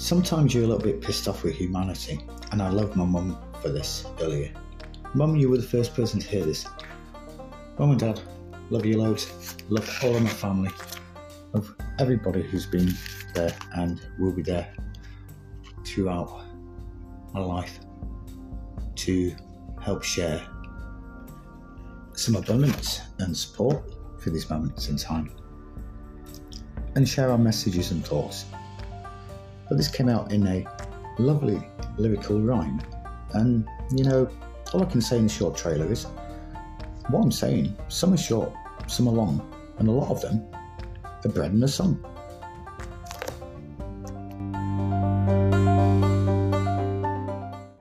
Sometimes you're a little bit pissed off with humanity, and I love my mum for this earlier. Mum, you were the first person to hear this. Mum and Dad, love you loads. Love all of my family. Love everybody who's been there and will be there throughout my life to help share some abundance and support for these moments in time and share our messages and thoughts. But this came out in a lovely lyrical rhyme, and you know, all I can say in the short trailer is what I'm saying. Some are short, some are long, and a lot of them are bred in the sun.